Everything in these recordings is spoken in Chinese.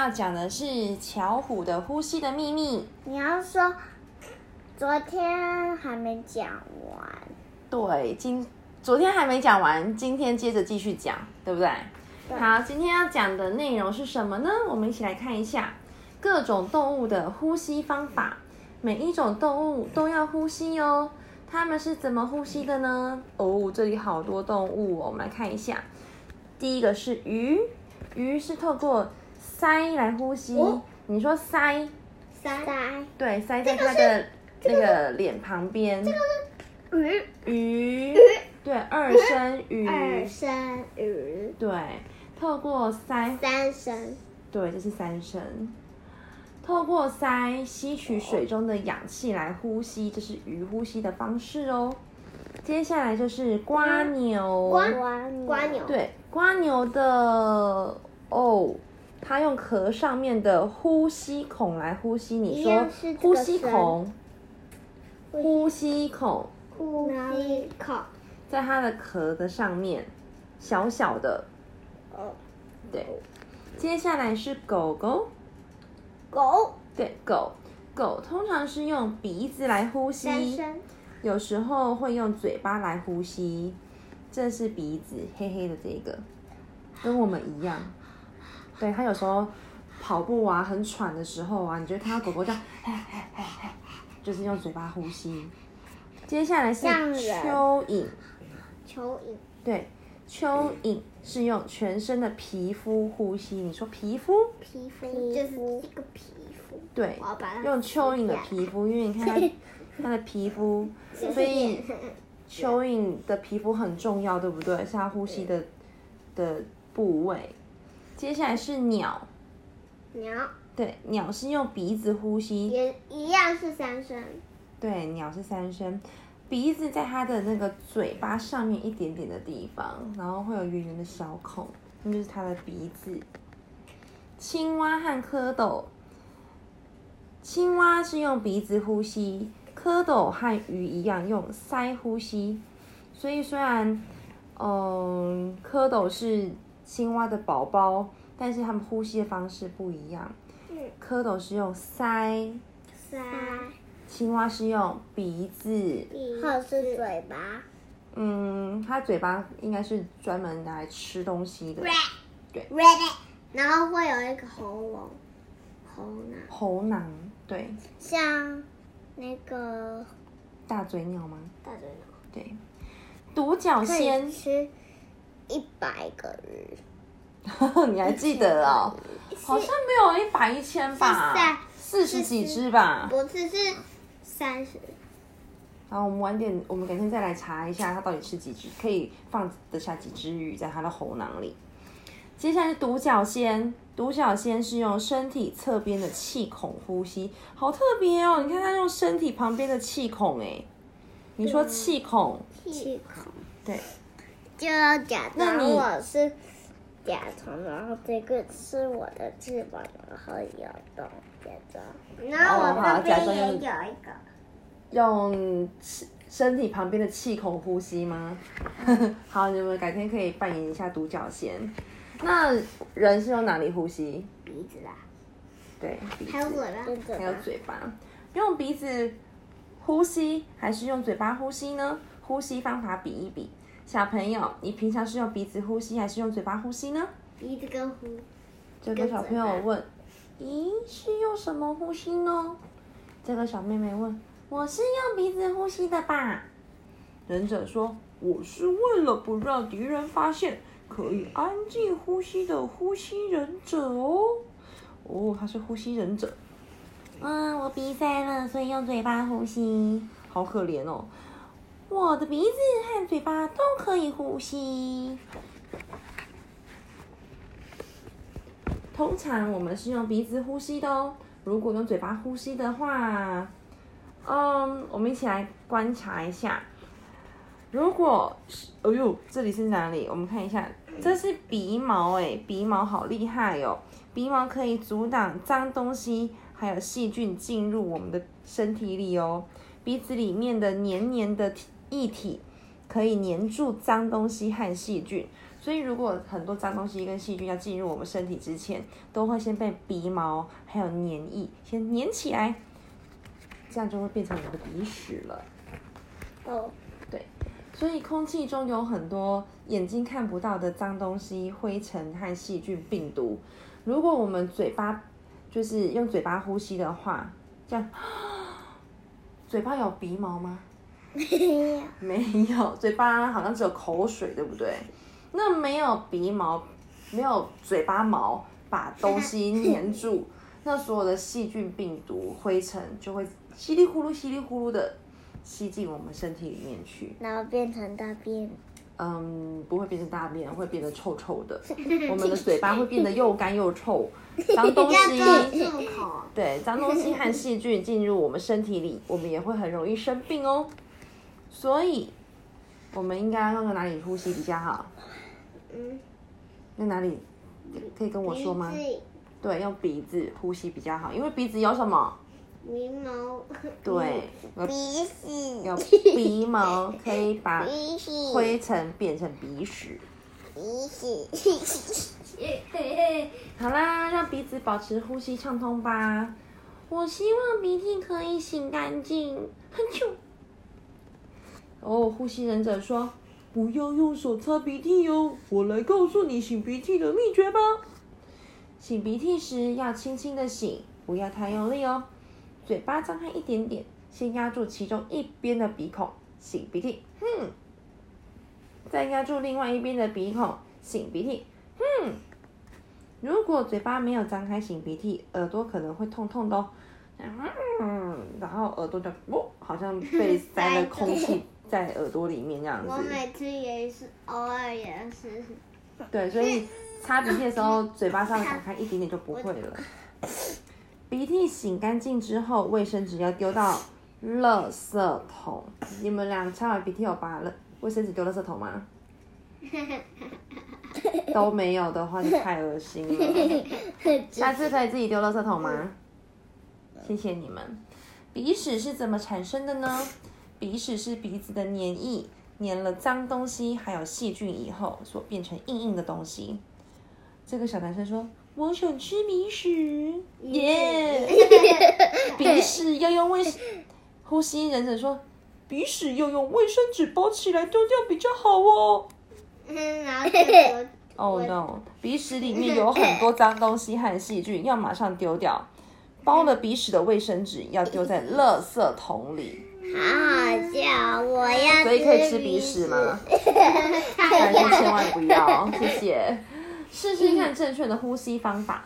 要讲的是巧虎的呼吸的秘密。你要说昨天还没讲完，对，今昨天还没讲完，今天接着继续讲，对不对？好，今天要讲的内容是什么呢？我们一起来看一下各种动物的呼吸方法。每一种动物都要呼吸哦，它们是怎么呼吸的呢？哦，这里好多动物哦，我们来看一下。第一个是鱼，鱼是透过鳃来呼吸。你说鳃？鳃。对，鳃在它的那个脸旁边。这个是鱼。鱼。对，二声鱼。二声鱼。对，透过鳃。三声。对，这是三声。透过鳃吸取水中的氧气来呼吸，这是鱼呼吸的方式哦。接下来就是瓜牛，瓜瓜牛，对，瓜牛的哦，它用壳上面的呼吸孔来呼吸。你说呼吸孔，呼吸孔，呼吸孔，在它的壳的上面，小小的。哦，对。接下来是狗狗。狗对狗狗通常是用鼻子来呼吸，有时候会用嘴巴来呼吸。这是鼻子黑黑的这个，跟我们一样。对它有时候跑步啊很喘的时候啊，你觉得它狗狗这样，就是用嘴巴呼吸。接下来是蚯蚓，蚯蚓对。蚯蚓是用全身的皮肤呼吸，你说皮肤？皮肤就是一个皮肤。对，用蚯蚓的皮肤，因为你看它 它的皮肤，所以蚯蚓的皮肤很重要，对不对？是它呼吸的的部位。接下来是鸟。鸟。对，鸟是用鼻子呼吸，也一样是三声。对，鸟是三声。鼻子在它的那个嘴巴上面一点点的地方，然后会有圆圆的小孔，那就是它的鼻子。青蛙和蝌蚪，青蛙是用鼻子呼吸，蝌蚪和鱼一样用鳃呼吸。所以虽然，嗯，蝌蚪是青蛙的宝宝，但是它们呼吸的方式不一样。蝌蚪是用鳃。鳃。青蛙是用鼻子，或是嘴巴。嗯，它嘴巴应该是专门拿来吃东西的。对。然后会有一个喉咙，喉囊。喉囊，对。像那个大嘴鸟吗？大嘴鸟。对。独角仙吃一百个鱼。你还记得哦？好像没有一百一千吧？四十几只吧？不是是。三十。好，我们晚点，我们改天再来查一下，它到底吃几只，可以放得下几只鱼在它的喉囊里。接下来是独角仙，独角仙是用身体侧边的气孔呼吸，好特别哦！你看它用身体旁边的气孔，哎，你说气孔？气孔。对。就要假装我是甲虫，然后这个是我的翅膀，然后有洞，假装。然后我这边也有一个。用身体旁边的气孔呼吸吗？好，你们改天可以扮演一下独角仙。那人是用哪里呼吸？鼻子啦。对，还有嘴巴，还有嘴巴。用鼻子呼吸还是用嘴巴呼吸呢？呼吸方法比一比。小朋友，你平常是用鼻子呼吸还是用嘴巴呼吸呢？鼻子跟呼。这个小朋友问：咦，是用什么呼吸呢？这个小妹妹问。我是用鼻子呼吸的吧？忍者说：“我是为了不让敌人发现，可以安静呼吸的呼吸忍者哦。”哦，他是呼吸忍者。嗯，我鼻塞了，所以用嘴巴呼吸。好可怜哦！我的鼻子和嘴巴都可以呼吸。通常我们是用鼻子呼吸的哦。如果用嘴巴呼吸的话，嗯，我们一起来观察一下。如果，哎呦，这里是哪里？我们看一下，这是鼻毛哎，鼻毛好厉害哦！鼻毛可以阻挡脏东西还有细菌进入我们的身体里哦。鼻子里面的黏黏的液体可以粘住脏东西和细菌。所以如果很多脏东西跟细菌要进入我们身体之前，都会先被鼻毛还有粘液先粘起来，这样就会变成我们的鼻屎了。哦，对，所以空气中有很多眼睛看不到的脏东西、灰尘和细菌、病毒。如果我们嘴巴就是用嘴巴呼吸的话，这样，嘴巴有鼻毛吗？没有，没有，嘴巴好像只有口水，对不对？那没有鼻毛，没有嘴巴毛把东西粘住，那所有的细菌、病毒、灰尘就会稀里呼噜、稀里呼噜的吸进我们身体里面去。然后变成大便。嗯，不会变成大便，会变得臭臭的。我们的嘴巴会变得又干又臭，脏东西。对，脏东西和细菌进入我们身体里，我们也会很容易生病哦。所以，我们应该用哪里呼吸比较好？嗯，用哪里？可以跟我说吗？对，用鼻子呼吸比较好，因为鼻子有什么？鼻毛。对，有鼻屎。有鼻毛，可以把。灰尘变成鼻屎。鼻屎。好啦，让鼻子保持呼吸畅通吧。我希望鼻涕可以洗干净。很久。哦，呼吸忍者说：“不要用手擦鼻涕哟，我来告诉你擤鼻涕的秘诀吧。擤鼻涕时要轻轻的擤，不要太用力哦。嘴巴张开一点点，先压住其中一边的鼻孔，擤鼻涕，哼，再压住另外一边的鼻孔，擤鼻涕，哼。如果嘴巴没有张开擤鼻涕，耳朵可能会痛痛的哦。嗯，然后耳朵就哦，好像被 塞了空气在耳朵里面这样子。我每次也是，偶尔也是。对，所以擦鼻涕的时候，嘴巴稍微打开一点点就不会了。鼻涕擤干净之后，卫生纸要丢到垃圾桶。你们俩擦完鼻涕有把垃卫生纸丢垃圾桶吗？都没有的话就太恶心了。下次可以自己丢垃圾桶吗？谢谢你们。鼻屎是怎么产生的呢？鼻屎是鼻子的粘液粘了脏东西还有细菌以后所变成硬硬的东西。这个小男生说：“我想吃鼻屎，耶！鼻屎要用卫呼吸忍者说，鼻屎要用卫生纸包起来丢掉比较好哦。嗯，然后就哦 no，鼻屎里面有很多脏东西和细菌，要马上丢掉。包了鼻屎的卫生纸要丢在垃圾桶里。好好笑，我要。所以可以吃鼻屎吗？男生千万不要，谢谢。试试看正确的呼吸方法。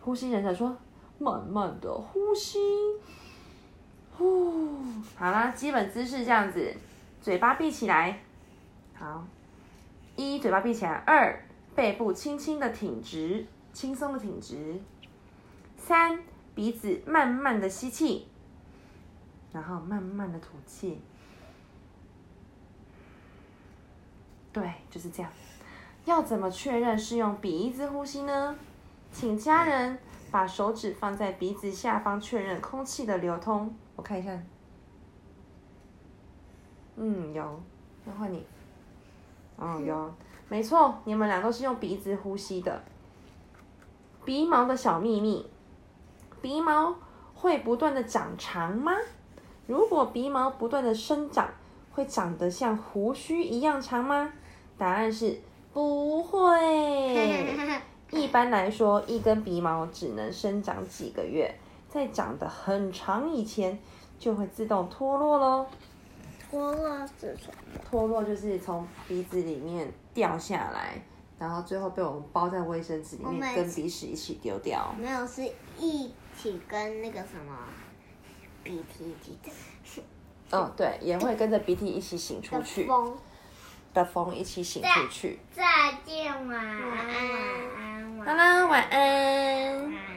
呼吸人者说：“慢慢的呼吸，呼。”好啦，基本姿势这样子，嘴巴闭起来。好，一嘴巴闭起来，二背部轻轻的挺直，轻松的挺直。三鼻子慢慢的吸气，然后慢慢的吐气。对，就是这样。要怎么确认是用鼻子呼吸呢？请家人把手指放在鼻子下方，确认空气的流通。我看一下。嗯，有。那换你。哦，有，没错，你们俩都是用鼻子呼吸的。鼻毛的小秘密：鼻毛会不断的长长吗？如果鼻毛不断的生长，会长得像胡须一样长吗？答案是不会。一般来说，一根鼻毛只能生长几个月，在长得很长以前，就会自动脱落喽。脱落是什么？脱落就是从鼻子里面掉下来，然后最后被我们包在卫生纸里面，跟鼻屎一起丢掉。没有，是一起跟那个什么鼻涕一起的哦，对，也会跟着鼻涕一起擤出去，风。的风一起擤出去。再见，晚安，晚安，晚安。晚安。晚